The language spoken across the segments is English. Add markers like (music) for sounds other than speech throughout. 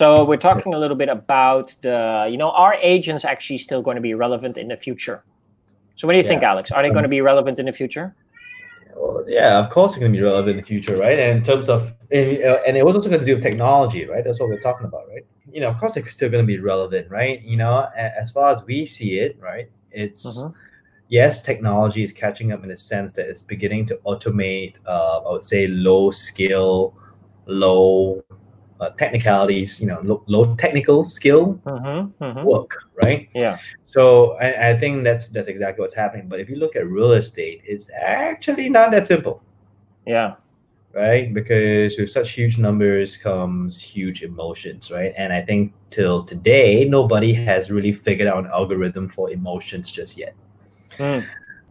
So we're talking a little bit about the, you know, are agents actually still going to be relevant in the future? So what do you yeah. think, Alex? Are they going to be relevant in the future? Well, yeah, of course, they're going to be relevant in the future, right? And in terms of, and, and it was also going to do with technology, right? That's what we're talking about, right? You know, of course, it's still going to be relevant, right? You know, as far as we see it, right? It's mm-hmm. yes, technology is catching up in the sense that it's beginning to automate. Uh, I would say low skill, low uh, technicalities, you know, low, low technical skill mm-hmm, mm-hmm. work, right? Yeah. So I, I think that's that's exactly what's happening. But if you look at real estate, it's actually not that simple. Yeah. Right, because with such huge numbers comes huge emotions, right? And I think till today, nobody has really figured out an algorithm for emotions just yet. Mm.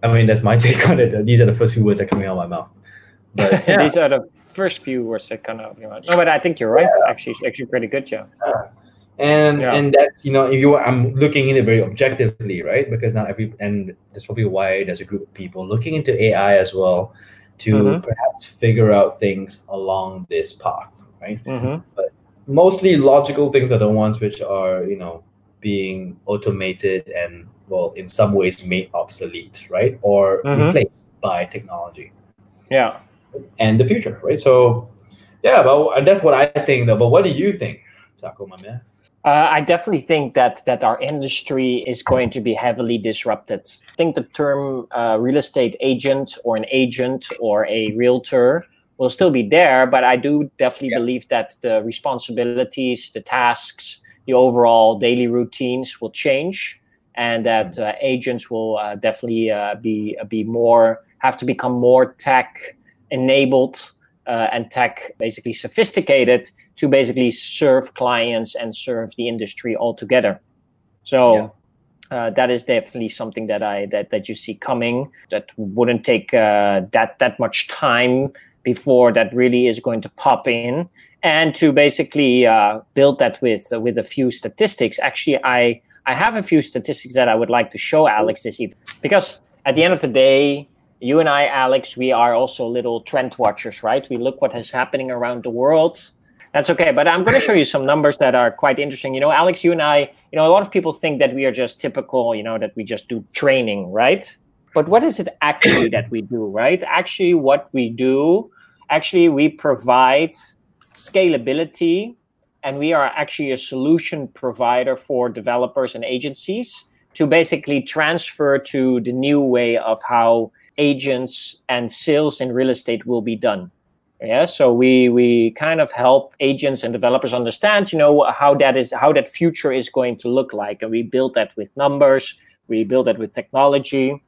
I mean, that's my (laughs) take on it. These are the first few words that are coming out of my mouth. But (laughs) yeah. these are the first few were sick kind of. You know, no, but I think you're right. Yeah. Actually, actually pretty good, yeah. And yeah. and that's you know if you I'm looking in it very objectively, right? Because now every and that's probably why there's a group of people looking into AI as well to mm-hmm. perhaps figure out things along this path, right? Mm-hmm. But mostly logical things are the ones which are you know being automated and well in some ways made obsolete, right? Or mm-hmm. replaced by technology. Yeah and the future, right? So, yeah, but that's what I think. Though, but what do you think, Taco, my man? Uh, I definitely think that that our industry is going to be heavily disrupted. I think the term uh, real estate agent or an agent or a realtor will still be there, but I do definitely yeah. believe that the responsibilities, the tasks, the overall daily routines will change, and that uh, agents will uh, definitely uh, be be more have to become more tech enabled uh, and tech basically sophisticated to basically serve clients and serve the industry altogether. So yeah. uh, that is definitely something that I that that you see coming. That wouldn't take uh, that that much time before that really is going to pop in. And to basically uh, build that with with a few statistics. Actually, I I have a few statistics that I would like to show Alex this evening because at the end of the day you and I, Alex, we are also little trend watchers, right? We look what is happening around the world. That's okay, but I'm going to show you some numbers that are quite interesting. You know, Alex, you and I, you know, a lot of people think that we are just typical, you know, that we just do training, right? But what is it actually that we do, right? Actually, what we do, actually, we provide scalability and we are actually a solution provider for developers and agencies to basically transfer to the new way of how agents and sales in real estate will be done. Yeah so we we kind of help agents and developers understand you know how that is how that future is going to look like. And we build that with numbers we build that with technology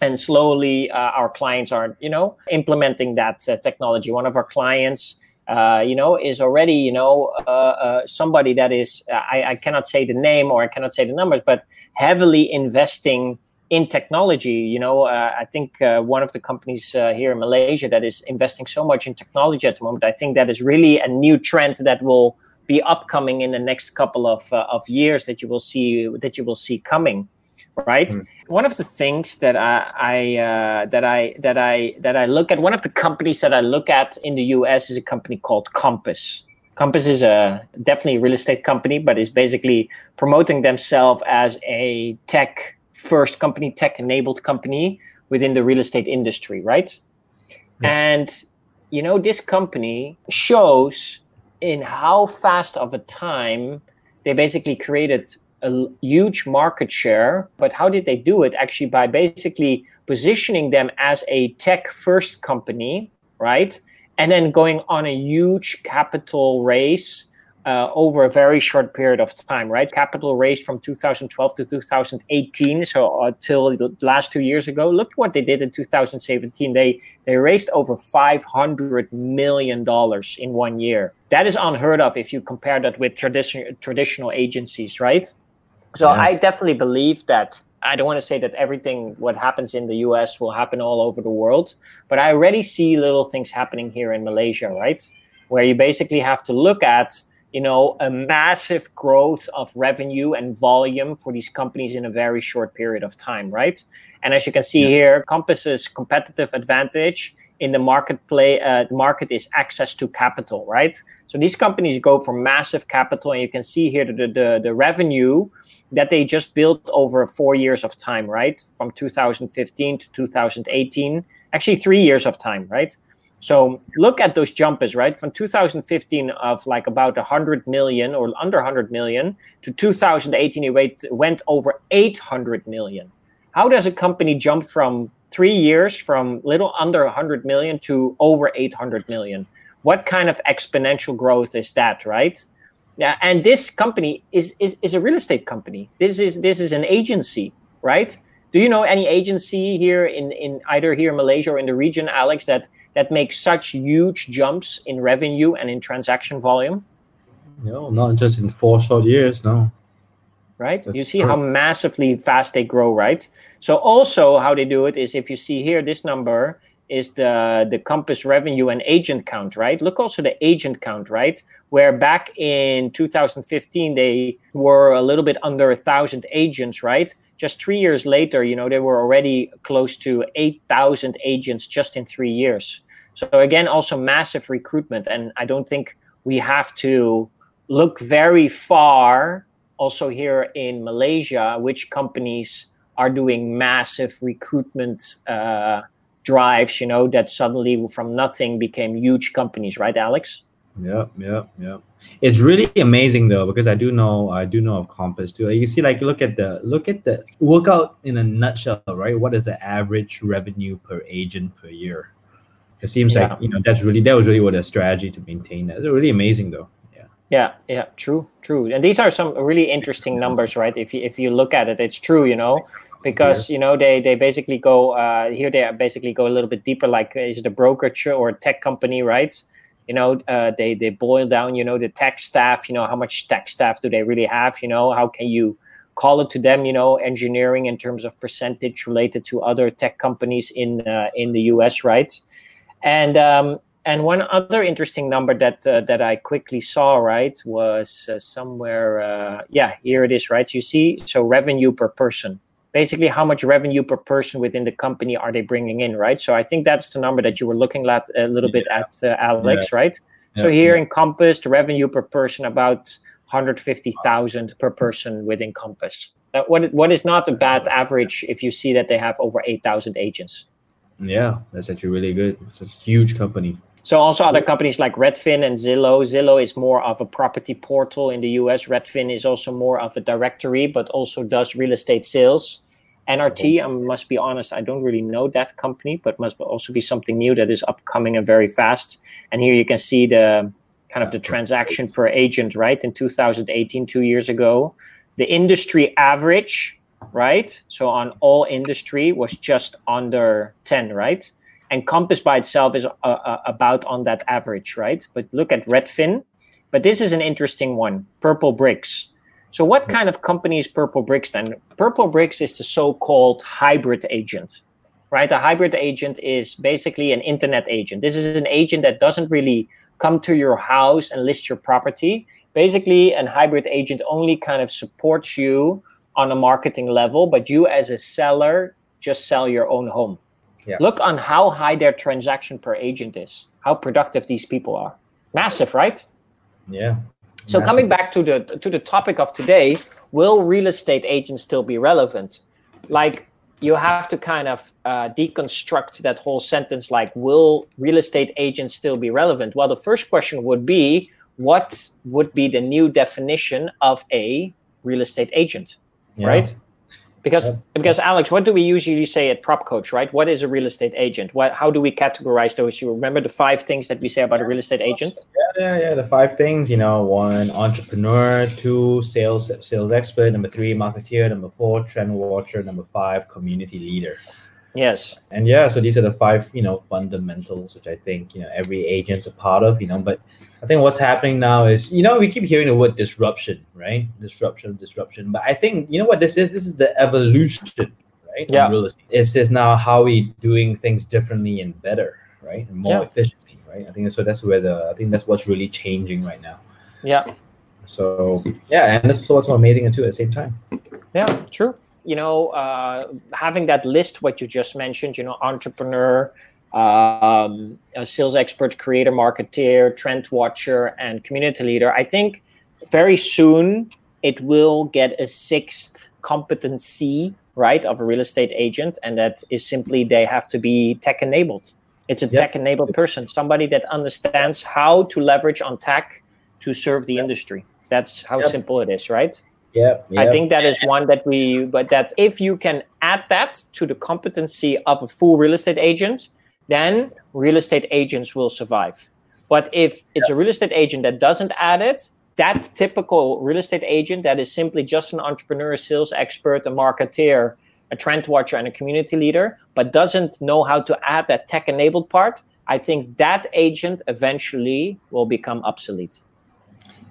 and slowly uh, our clients are you know implementing that uh, technology. One of our clients uh, you know is already you know uh, uh, somebody that is I, I cannot say the name or i cannot say the numbers but heavily investing in technology. You know, uh, I think uh, one of the companies uh, here in Malaysia that is investing so much in technology at the moment. I think that is really a new trend that will be upcoming in the next couple of uh, of years that you will see that you will see coming. Right. Mm. One of the things that I, I uh, that I that I that I look at, one of the companies that I look at in the U.S. is a company called Compass. Compass is a definitely a real estate company, but is basically promoting themselves as a tech first company, tech enabled company within the real estate industry, right? Yeah. And you know, this company shows in how fast of a time they basically created a huge market share. But how did they do it? Actually, by basically positioning them as a tech first company, right? And then going on a huge capital raise uh, over a very short period of time, right? Capital raised from 2012 to 2018, so until the last two years ago. Look what they did in 2017. They they raised over 500 million dollars in one year. That is unheard of if you compare that with traditional traditional agencies, right? So yeah. I definitely believe that. I don't want to say that everything what happens in the US will happen all over the world, but I already see little things happening here in Malaysia, right? Where you basically have to look at you know a massive growth of revenue and volume for these companies in a very short period of time right and as you can see yeah. here compass's competitive advantage in the marketplace uh, market is access to capital right So these companies go for massive capital, and you can see here the, the, the revenue that they just built over four years of time, right? From 2015 to 2018, actually three years of time, right? So look at those jumpers, right? From 2015 of like about 100 million or under 100 million to 2018, it went over 800 million. How does a company jump from three years from little under 100 million to over 800 million? what kind of exponential growth is that right yeah and this company is, is is a real estate company this is this is an agency right do you know any agency here in in either here in malaysia or in the region alex that that makes such huge jumps in revenue and in transaction volume? No not just in four short years no. Right? That's you see true. how massively fast they grow right? So also how they do it is if you see here this number is the the Compass revenue and agent count, right? Look also the agent count, right? Where back in 2015 they were a little bit under a thousand agents, right? Just three years later, you know, they were already close to 8,000 agents just in three years. So again, also massive recruitment, and I don't think we have to look very far. Also here in Malaysia, which companies are doing massive recruitment uh, drives, you know, that suddenly from nothing became huge companies, right, Alex? Yeah, yeah, yeah. It's really amazing though because I do know I do know of Compass too. You see, like look at the look at the workout in a nutshell, right? What is the average revenue per agent per year? It seems yeah. like you know that's really that was really what a strategy to maintain that. It's really amazing though. Yeah. Yeah, yeah, true, true. And these are some really interesting numbers, right? If you if you look at it, it's true, you know because yeah. you know they they basically go uh, here they basically go a little bit deeper like is it a brokerage or a tech company right? You know uh, they they boil down you know the tech staff you know how much tech staff do they really have you know? How can you call it to them you know engineering in terms of percentage related to other tech companies in uh, in the US right? And um, and one other interesting number that uh, that I quickly saw right was uh, somewhere uh, yeah here it is right? So you see so revenue per person basically how much revenue per person within the company are they bringing in, right? So I think that's the number that you were looking at a little yeah. bit at, uh, Alex, yeah. right? Yeah. So here in Compass, the revenue per person about 150,000 per person within Compass. What what is not a bad average if you see that they have over 8,000 agents. Yeah, that's actually really good. It's a huge company. So also other companies like Redfin and Zillow. Zillow is more of a property portal in the US. Redfin is also more of a directory, but also does real estate sales. NRT, mm-hmm. I must be honest, I don't really know that company, but must also be something new that is upcoming and very fast. And here you can see the kind of the transaction per agent, right? In 2018, two years ago, the industry average, right? So on all industry was just under 10, right? And Compass by itself is uh, uh, about on that average, right? But look at Redfin. But this is an interesting one, Purple Bricks. So what kind of company is Purple Bricks then? Purple Bricks is the so-called hybrid agent, right? A hybrid agent is basically an internet agent. This is an agent that doesn't really come to your house and list your property. Basically, an hybrid agent only kind of supports you on a marketing level, but you as a seller just sell your own home. Yeah. Look on how high their transaction per agent is, how productive these people are. Massive, right? Yeah. So Massive. coming back to the to the topic of today, will real estate agents still be relevant? Like you have to kind of uh, deconstruct that whole sentence like will real estate agents still be relevant well the first question would be what would be the new definition of a real estate agent yeah. right because yeah. because Alex, what do we usually say at Prop Coach, right? What is a real estate agent? What how do we categorize those? You remember the five things that we say about a real estate agent? Yeah, yeah, yeah. The five things, you know, one entrepreneur, two sales sales expert, number three marketeer, number four trend watcher, number five community leader. Yes. And yeah, so these are the five, you know, fundamentals which I think, you know, every agent's a part of, you know, but I think what's happening now is, you know, we keep hearing the word disruption, right? Disruption, disruption. But I think, you know what this is? This is the evolution, right? Yeah. It's just now how we doing things differently and better, right? And more yeah. efficiently, right? I think so that's where the I think that's what's really changing right now. Yeah. So yeah, and that's what's so amazing too at the same time. Yeah, true. You know, uh, having that list, what you just mentioned, you know, entrepreneur, um, sales expert, creator, marketeer, trend watcher, and community leader. I think very soon it will get a sixth competency, right, of a real estate agent, and that is simply they have to be tech enabled. It's a yep. tech enabled person, somebody that understands how to leverage on tech to serve the yep. industry. That's how yep. simple it is, right? Yeah, I think that is one that we, but that if you can add that to the competency of a full real estate agent, then real estate agents will survive. But if it's a real estate agent that doesn't add it, that typical real estate agent that is simply just an entrepreneur, a sales expert, a marketeer, a trend watcher, and a community leader, but doesn't know how to add that tech enabled part, I think that agent eventually will become obsolete.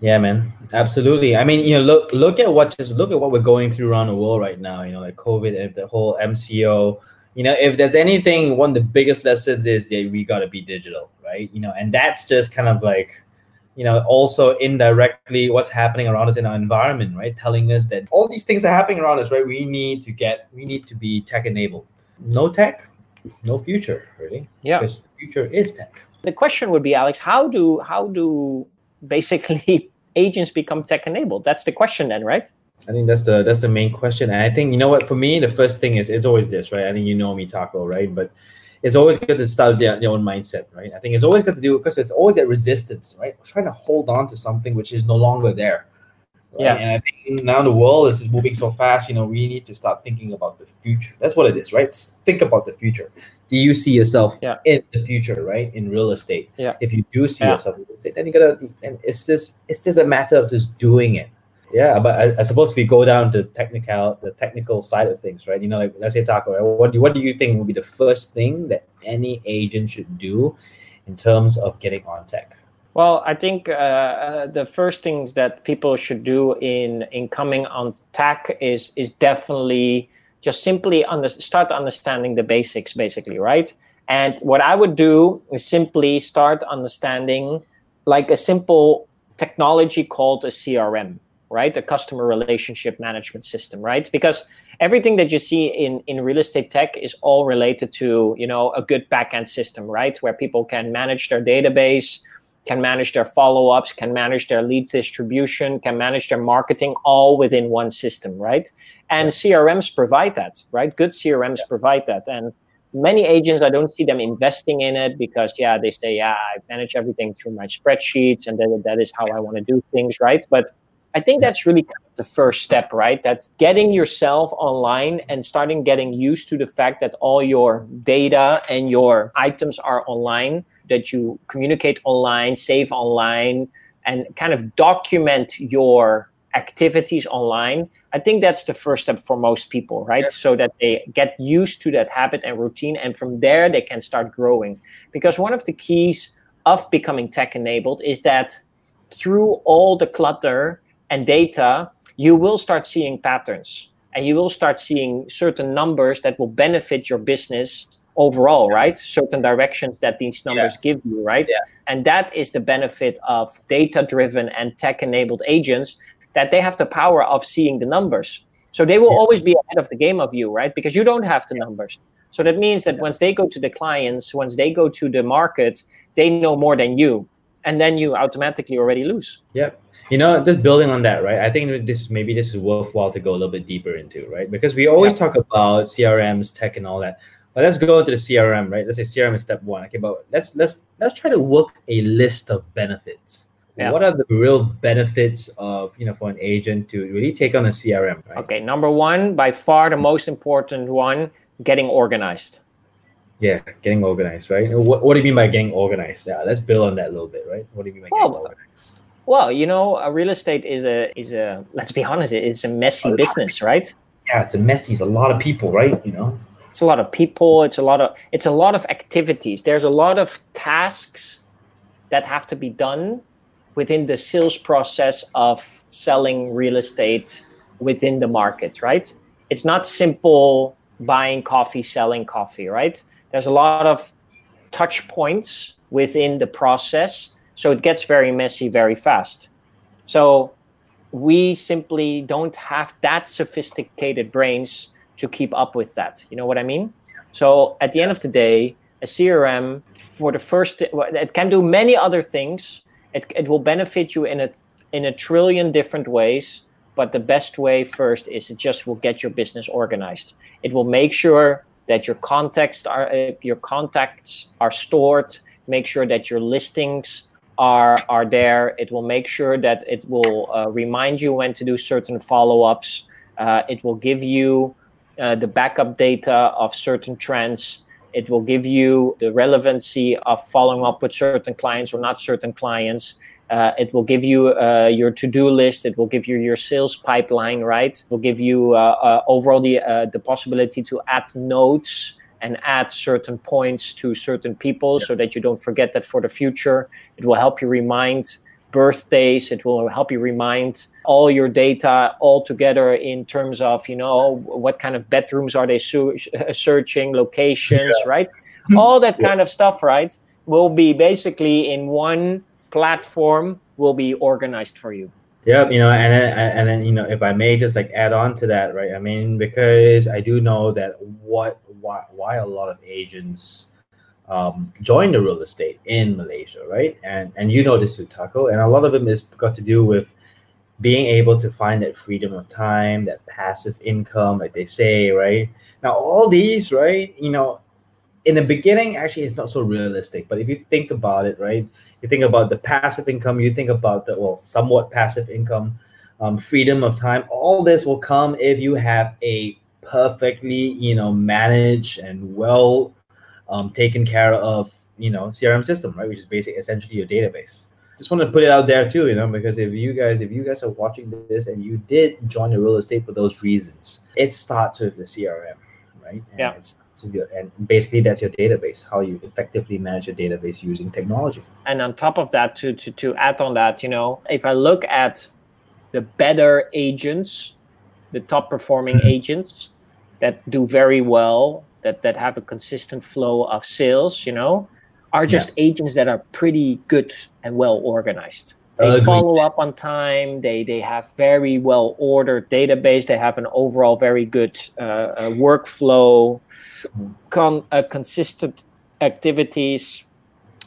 Yeah, man, absolutely. I mean, you know, look look at what just look at what we're going through around the world right now. You know, like COVID and the whole MCO. You know, if there's anything, one of the biggest lessons is that we got to be digital, right? You know, and that's just kind of like you know also indirectly what's happening around us in our environment right telling us that all these things are happening around us right we need to get we need to be tech enabled no tech no future really yeah because the future is tech the question would be alex how do how do basically (laughs) agents become tech enabled that's the question then right I think that's the that's the main question, and I think you know what for me the first thing is it's always this right. I think you know me, Taco, right? But it's always good to start with their, own mindset, right? I think it's always good to do because it's always that resistance, right? We're trying to hold on to something which is no longer there. Right? Yeah. And I think now the world is moving so fast, you know, we need to start thinking about the future. That's what it is, right? Think about the future. Do you see yourself yeah. in the future, right? In real estate. Yeah. If you do see yeah. yourself in real estate, then you gotta and it's just it's just a matter of just doing it yeah, but I, I, suppose we go down to technical, the technical side of things, right? You know, like let's say Taco, right? what do what do you think would be the first thing that any agent should do in terms of getting on tech? Well, I think uh, uh, the first things that people should do in in coming on tech is is definitely just simply under, start understanding the basics, basically, right? And what I would do is simply start understanding like a simple technology called a CRM right? A customer relationship management system, right? Because everything that you see in, in real estate tech is all related to, you know, a good backend system, right? Where people can manage their database, can manage their follow-ups, can manage their lead distribution, can manage their marketing all within one system, right? And CRMs provide that, right? Good CRMs provide that. And many agents, I don't see them investing in it because, yeah, they say, yeah, I manage everything through my spreadsheets and that, that is how I want to do things, right? But I think that's really kind of the first step, right? That's getting yourself online and starting getting used to the fact that all your data and your items are online, that you communicate online, save online, and kind of document your activities online. I think that's the first step for most people, right? So that they get used to that habit and routine. And from there, they can start growing. Because one of the keys of becoming tech enabled is that through all the clutter and data, you will start seeing patterns and you will start seeing certain numbers that will benefit your business overall, right? Certain directions that these numbers yeah. give you, right? Yeah. And that is the benefit of data driven and tech enabled agents that they have the power of seeing the numbers. So they will yeah. always be ahead of the game of you, right? Because you don't have the numbers. So that means that once they go to the clients, once they go to the market, they know more than you. And then you automatically already lose. Yep you know just building on that right i think this maybe this is worthwhile to go a little bit deeper into right because we always yeah. talk about crms tech and all that but let's go into the crm right let's say crm is step one okay but let's let's let's try to work a list of benefits yeah. what are the real benefits of you know for an agent to really take on a crm right? okay number one by far the most important one getting organized yeah getting organized right what, what do you mean by getting organized yeah let's build on that a little bit right what do you mean by well, getting organized well, you know, a real estate is a is a let's be honest, it's a messy business, right? Yeah, it's a messy. It's a lot of people, right? You know, it's a lot of people. It's a lot of it's a lot of activities. There's a lot of tasks that have to be done within the sales process of selling real estate within the market, right? It's not simple buying coffee, selling coffee, right? There's a lot of touch points within the process so it gets very messy very fast. So we simply don't have that sophisticated brains to keep up with that. You know what I mean? So at the end of the day, a CRM for the first. It can do many other things. It, it will benefit you in a in a trillion different ways. But the best way first is it just will get your business organized. It will make sure that your contacts are uh, your contacts are stored. Make sure that your listings are are there. It will make sure that it will uh, remind you when to do certain follow ups. Uh, it will give you uh, the backup data of certain trends. It will give you the relevancy of following up with certain clients or not certain clients. Uh, it will give you uh, your to-do list. It will give you your sales pipeline, right? It will give you uh, uh overall the uh, the possibility to add notes and add certain points to certain people, yeah. so that you don't forget that for the future. It will help you remind birthdays. It will help you remind all your data all together in terms of you know what kind of bedrooms are they su- searching, locations, yeah. right? Mm-hmm. All that kind of stuff, right? Will be basically in one platform will be organized for you. Yeah, you know, and then and then you know, if I may just like add on to that, right? I mean, because I do know that what why why a lot of agents um, join the real estate in Malaysia, right? And and you know this too, Taco, and a lot of them is got to do with being able to find that freedom of time, that passive income, like they say, right? Now all these, right? You know, in the beginning, actually, it's not so realistic. But if you think about it, right? You think about the passive income. You think about the well, somewhat passive income, um, freedom of time. All this will come if you have a perfectly, you know, managed and well um, taken care of, you know, CRM system, right? Which is basically essentially your database. Just want to put it out there too, you know, because if you guys, if you guys are watching this and you did join the real estate for those reasons, it starts with the CRM, right? And yeah. It's your, and basically that's your database how you effectively manage your database using technology and on top of that to, to to add on that you know if i look at the better agents the top performing mm-hmm. agents that do very well that that have a consistent flow of sales you know are just yeah. agents that are pretty good and well organized. They follow up on time. They they have very well ordered database. They have an overall very good uh, uh, workflow con- uh, consistent activities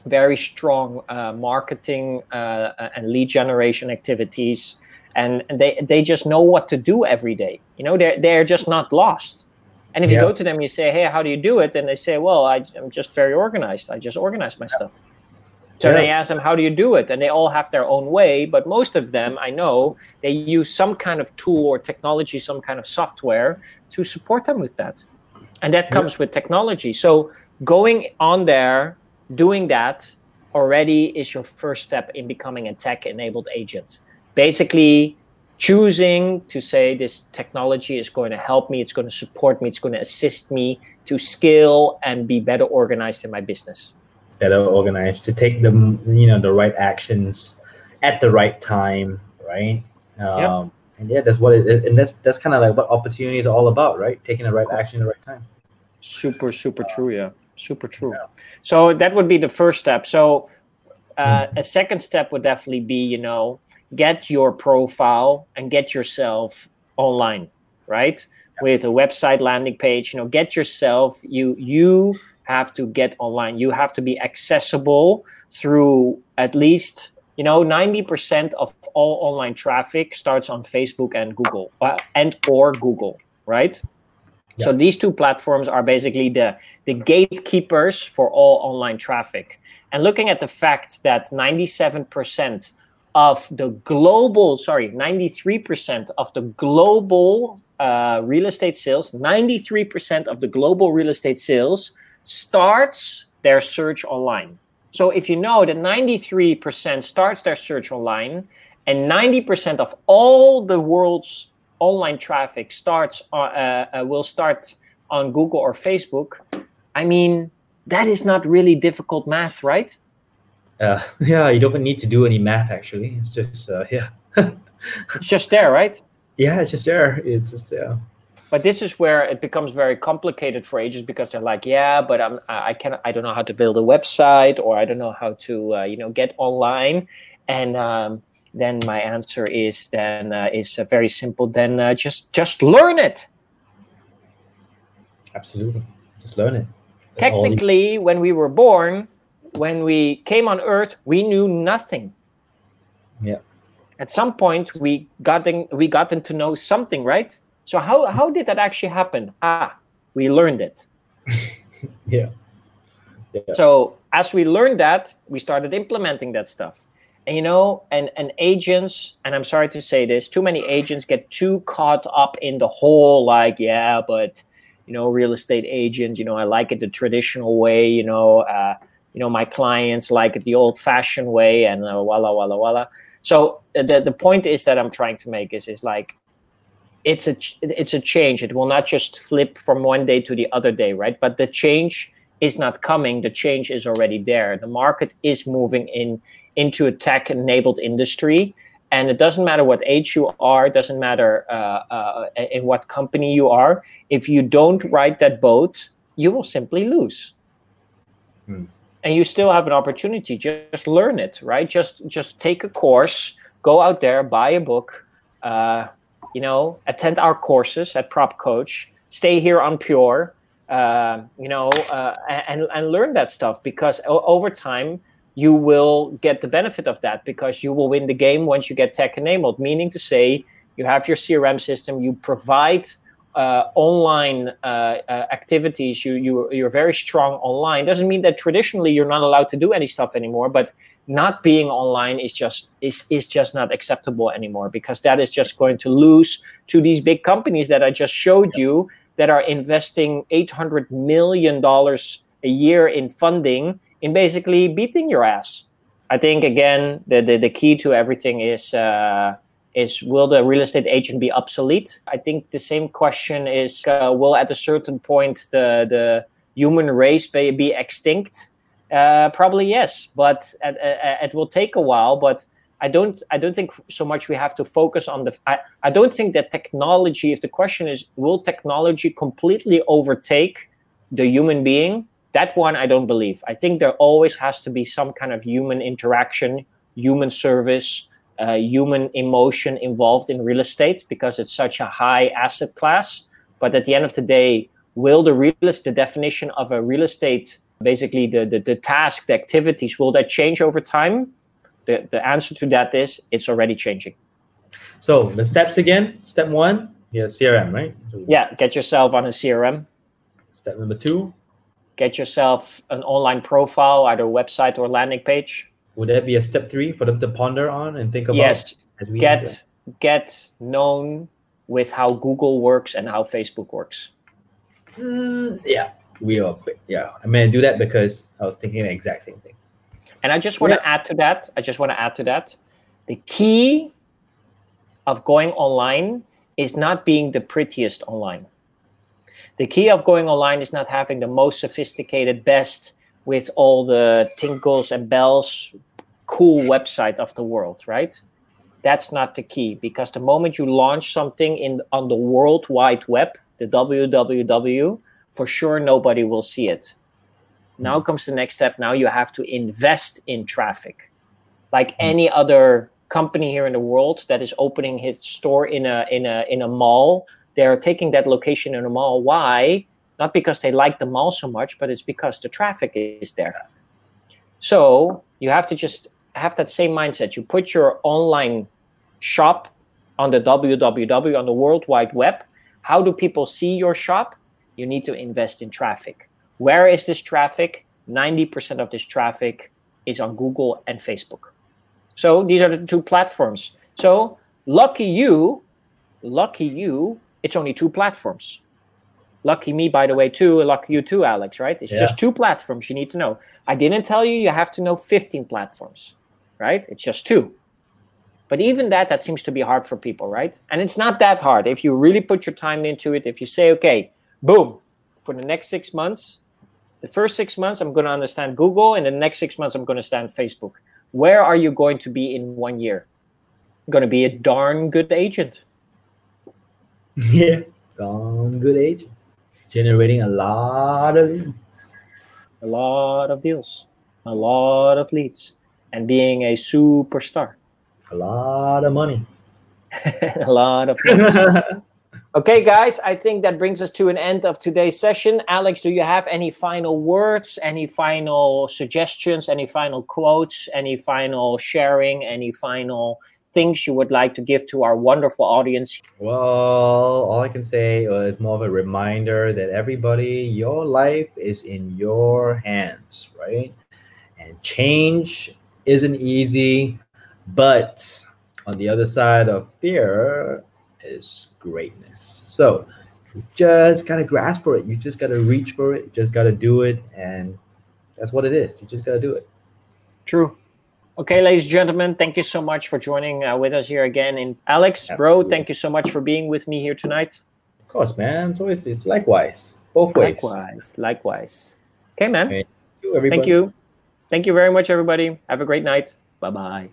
very strong uh, marketing uh, and lead generation activities. And, they they just know what to do every day. You know they're they're just not lost and if yeah. you go to them you say hey how do you do it and they say well I, i'm just very organized i just organize my stuff so yeah. they ask them, how do you do it? And they all have their own way, but most of them, I know, they use some kind of tool or technology, some kind of software to support them with that. And that comes yeah. with technology. So going on there, doing that already is your first step in becoming a tech enabled agent. Basically, choosing to say this technology is going to help me, it's going to support me, it's going to assist me to scale and be better organized in my business better organized to take the you know the right actions at the right time right um, yep. and yeah that's what it and that's that's kind of like what opportunity is all about right taking the right cool. action at the right time super super true yeah super true yeah. so that would be the first step so uh, mm-hmm. a second step would definitely be you know get your profile and get yourself online right with a website landing page you know get yourself you you have to get online. You have to be accessible through at least you know 90% of all online traffic starts on facebook and google uh, and or google right yeah. so these two platforms are basically the the gatekeepers for all online traffic and looking at the fact that 97% of the global sorry 93% of the global uh, real estate sales 93% of the global real estate sales starts their search online. So if you know that 93% starts their search online and 90% of all the world's online traffic starts uh, uh, will start on Google or Facebook, I mean, that is not really difficult math, right? Uh, (laughs) yeah, you don't need to do any math actually. It's just, uh, (laughs) yeah. it's just there, right? Yeah, it's just there. It's just, yeah but this is where it becomes very complicated for agents because they're like yeah but i'm i can i don't know how to build a website or i don't know how to uh, you know get online and um, then my answer is then uh, is uh, very simple then uh, just just learn it absolutely just learn it technically when we were born when we came on earth we knew nothing. Yeah. At some point we gotten we gotten to know something right? So how how did that actually happen? Ah we learned it. (laughs) Yeah. yeah. So as we learned that we started implementing that stuff. And you know and and agents and i'm sorry to say this too many agents get too caught up in the whole like yeah but you know real estate agent you know i like it the traditional way you know uh, you know my clients like it the old fashioned way and uh, walla walla walla so uh, the, the point is that i'm trying to make is is like it's a it's a change. It will not just flip from one day to the other day right? But the change is not coming. The change is already there. The market is moving in into a tech enabled industry. And it doesn't matter what age you are it doesn't matter uh, uh, in what company you are. If you don't ride that boat you will simply lose. Hmm. And you still have an opportunity just learn it right? Just just take a course go out there buy a book uh, you know attend our courses at prop coach stay here on pure uh, you know uh, and and learn that stuff because o- over time you will get the benefit of that because you will win the game once you get tech enabled meaning to say you have your crm system you provide uh, online uh, uh, activities you, you you're very strong online. Doesn't mean that traditionally you're not allowed to do any stuff anymore but not being online is just is is just not acceptable anymore because that is just going to lose to these big companies that I just showed you that are investing 800 million dollars a year in funding in basically beating your ass. I think again the the, the key to everything is uh, is will the real estate agent be obsolete? I think the same question is uh, will at a certain point the the human race be, be extinct? Uh, probably yes, but at, at, it will take a while. But I don't I don't think so much we have to focus on the. I, I don't think that technology. If the question is will technology completely overtake the human being? That one I don't believe. I think there always has to be some kind of human interaction, human service uh, human emotion involved in real estate because it's such a high asset class. But at the end of the day, will the real estate, the definition of a real estate, basically the, the, the task, the activities, will that change over time? The, the answer to that is it's already changing. So the steps again. Step one, yeah, CRM, right? Yeah, get yourself on a CRM. Step number two, get yourself an online profile, either website or landing page would there be a step three for them to ponder on and think about? Yes, get get known with how Google works and how Facebook works. Mm, yeah, we are. Yeah, I mean, do that because I was thinking the exact same thing. And I just want yeah. to add to that. I just want to add to that. The key of going online is not being the prettiest online. The key of going online is not having the most sophisticated, best with all the tinkles and bells cool website of the world right? That's not the key because the moment you launch something in on the world wide web the www for sure nobody will see it. Now comes the next step. Now you have to invest in traffic. Like mm. any other company here in the world that is opening his store in a in a in a mall they're taking that location in a mall. Why not because they like the mall so much, but it's because the traffic is there. So you have to just have that same mindset. You put your online shop on the www on the world wide web. How do people see your shop? You need to invest in traffic. Where is this traffic? 90% of this traffic is on Google and Facebook. So these are the two platforms. So lucky you, lucky you, it's only two platforms lucky me by the way too. Lucky you too alex right? It's yeah. just two platforms you need to know. I didn't tell you you have to know 15 platforms right? It's just two. But even that that seems to be hard for people right? And it's not that hard. If you really put your time into it if you say okay boom for the next six months the first six months i'm going to understand google and the next six months i'm going to understand facebook. Where are you going to be in one year? Going to be a darn good agent. (laughs) Yeah darn good agent generating a lot of leads, a lot of deals, a lot of leads, and being a superstar. A lot of money. (laughs) a lot of money. (laughs) Okay, guys, I think that brings us to an end of today's session. Alex, do you have any final words, any final suggestions, any final quotes, any final sharing, any final things you would like to give to our wonderful audience? Well, all I can say is more of a reminder that everybody, your life is in your hands, right? And change isn't easy, but on the other side of fear is greatness. So you just gotta grasp for it. You just gotta reach for it. You just gotta do it, and that's what it is. You just gotta do it. True. Okay, ladies and gentlemen, thank you so much for joining uh, with us here again. And Alex, Absolutely. bro, thank you so much for being with me here tonight. Of course, man. It's always it's likewise, both ways. Likewise, likewise. Okay, man. Thank you, everybody. Thank you. Thank you very much, everybody. Have a great night. Bye bye.